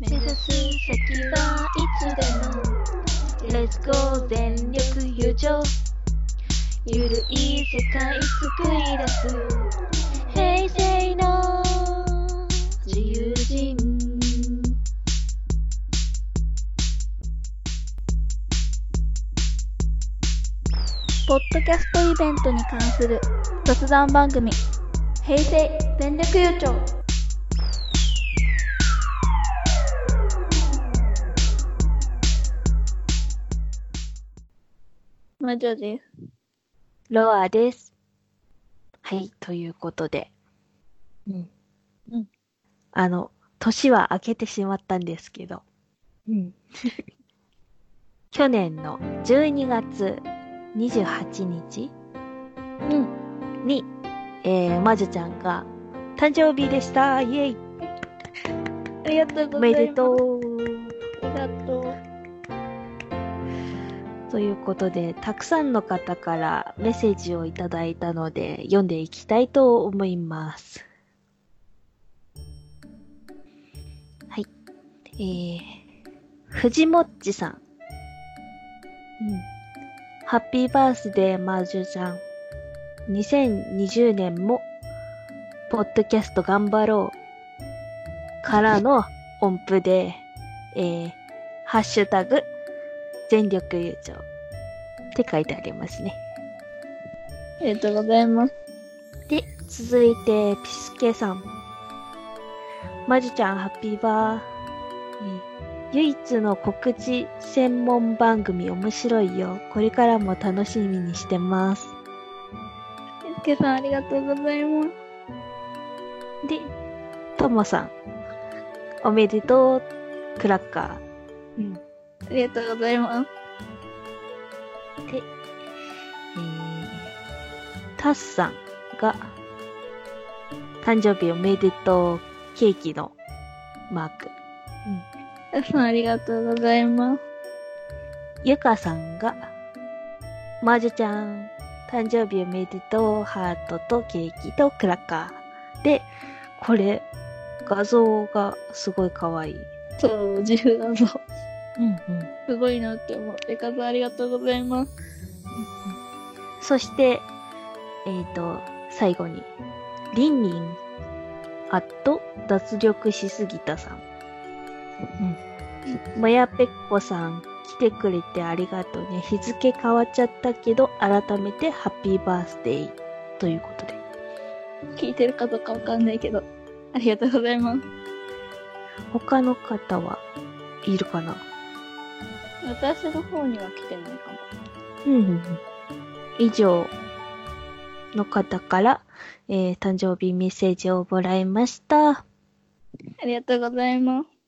目指す先はいつでも。Let's go 全力友情。ゆるい世界作り出す。平成の自由人。ポッドキャストイベントに関する雑談番組。平成全力優勝魔女です。ロアです。はい、ということで。うん。うん。あの、年は明けてしまったんですけど、うん。去年の12月28日うん。に、えー、魔女ちゃんが誕生日でしたイェイありがとうごおざいます。めでとうありがとう。ということで、たくさんの方からメッセージをいただいたので、読んでいきたいと思います。はい。えー、藤もっちさん。うん。ハッピーバースデー、マージュちゃん。2020年も、ポッドキャスト頑張ろう。からの音符で、えー、ハッシュタグ、全力優勝って書いてありますね。ありがとうございます。で、続いて、ピスケさん。まじちゃん、ハッピーバー。えー唯一の告知専門番組面白いよ。これからも楽しみにしてます。ゆすけさんありがとうございます。で、ともさん。おめでとう、クラッカー。うん。ありがとうございます。で、えー、タスさんが、誕生日おめでとう、ケーキのマーク。皆さんありがとうございます。ゆかさんが、まじゅちゃん、誕生日おめでとう、ハートとケーキとクラッカー。で、これ、画像がすごい可愛い。そう、自由だぞ。うんうん。すごいなって思って、かずありがとうございます。そして、えっ、と、最後に、りんりん、あと、脱力しすぎたさん。うん。もやぺっこさん、来てくれてありがとうね。日付変わっちゃったけど、改めてハッピーバースデーということで。聞いてるかどうかわかんないけど、ありがとうございます。他の方はいるかな？私の方には来てないかも。うん、うん。以上の方から、えー、誕生日メッセージをもらいました。ありがとうございます。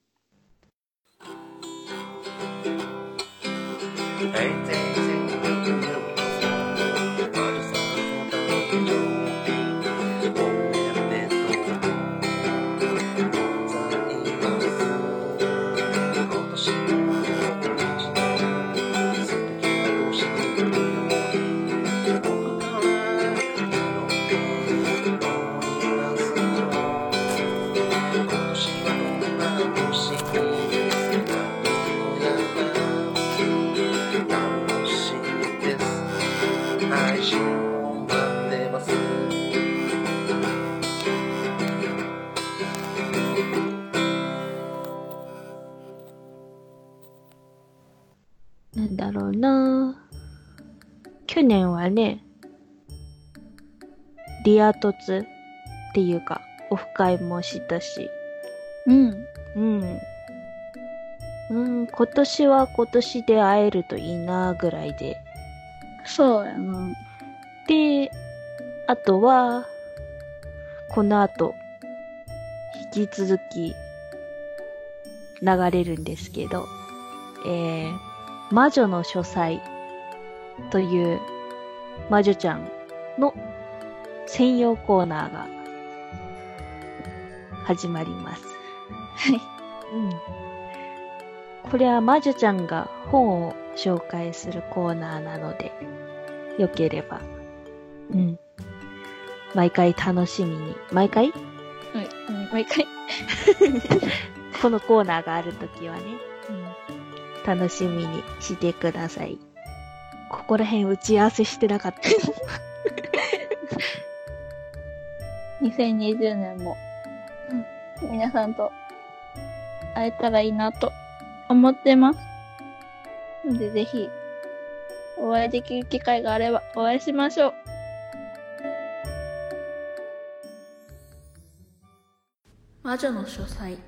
なんだろうな去年はね、リア凸っていうか、オフ会もしたし、うん。うん。うん、今年は今年で会えるといいなぐらいで。そうやな。で、あとは、この後、引き続き、流れるんですけど、えー、魔女の書斎という魔女ちゃんの専用コーナーが始まります。はい。うん。これは魔女ちゃんが本を紹介するコーナーなので、よければ、うん。毎回楽しみに、毎回？はい。毎回。このコーナーがあるときはね、うん、楽しみにしてください。ここら辺打ち合わせしてなかった。2020年も、皆さんと会えたらいいなと思ってます。のでぜひ、お会いできる機会があればお会いしましょう。魔女の書斎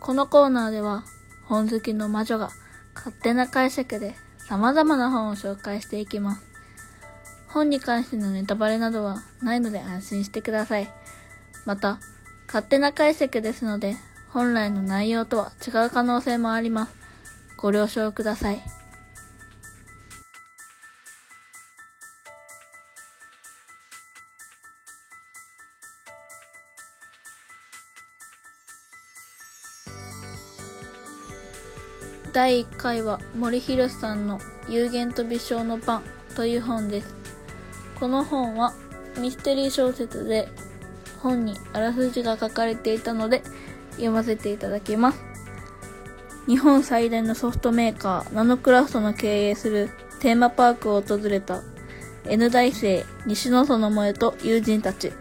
このコーナーでは本好きの魔女が勝手な解釈で様々な本を紹介していきます。本に関してのネタバレなどはないので安心してください。また、勝手な解釈ですので、本来の内容とは違う可能性もあります。ご了承ください。第1回は森博さんの有限と微笑のパンという本です。この本はミステリー小説で本にあらすじが書かれていたので読ませていただきます。日本最大のソフトメーカーナノクラフトの経営するテーマパークを訪れた N 大生西野園萌と友人たち。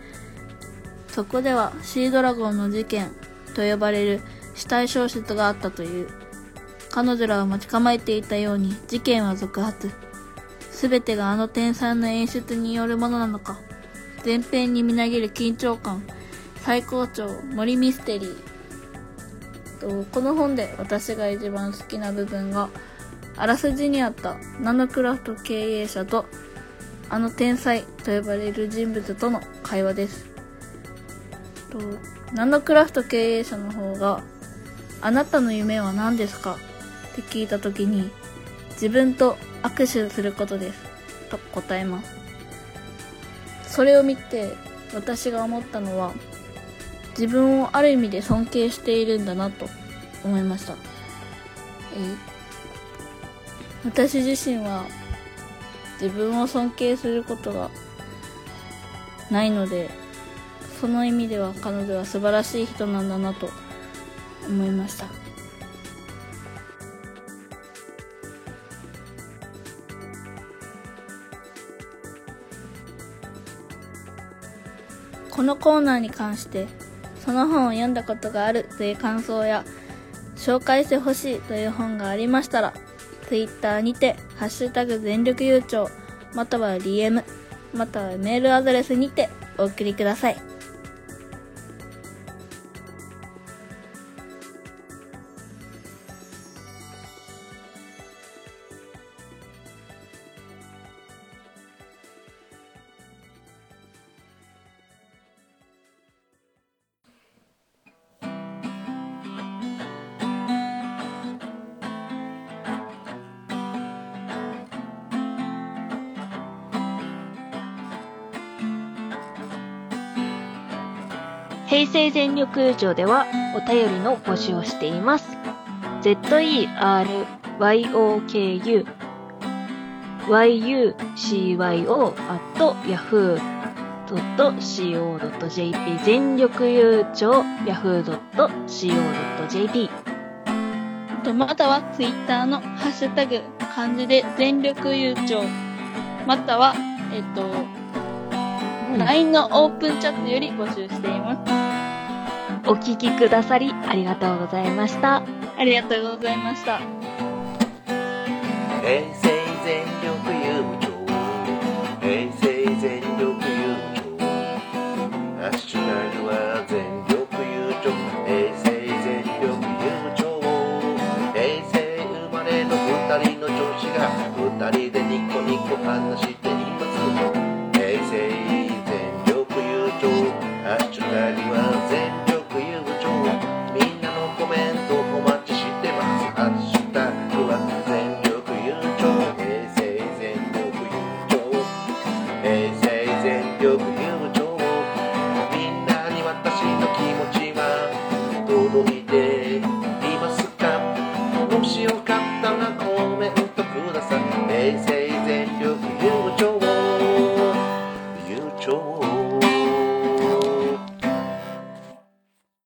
そこではシードラゴンの事件と呼ばれる死体小説があったという。彼女らを待ち構えていたように事件は続発。すべてがあの天才の演出によるものなのか。前編にみなぎる緊張感。最高潮、森ミステリー。とこの本で私が一番好きな部分が、あらすじにあったナノクラフト経営者と、あの天才と呼ばれる人物との会話です。とナノクラフト経営者の方が、あなたの夢は何ですか？って聞いた時に、自分と握手することです。と答えます。それを見て、私が思ったのは、自分をある意味で尊敬しているんだなと思いました。えー私自身は自分を尊敬することがないので、その意味では彼女は素晴らしい人なんだなと思いました。このコーナーに関して、その本を読んだことがあるという感想や、紹介してほしいという本がありましたら、Twitter にて、ハッシュタグ全力悠長、または DM、またはメールアドレスにてお送りください。平成全力優勝ではお便りの募集をしています。ZERYOKU YUCYO at yahoo.co.jp 全力優勝 yahoo.co.jp とまたは Twitter のハッシュタグ漢字で全力優勝またはえっと、LINE のオープンチャットより募集しています。お聞きくださりありがとうございました。ありがとうございました。生まれの二人の女子が人でニコニコ話 Yeah,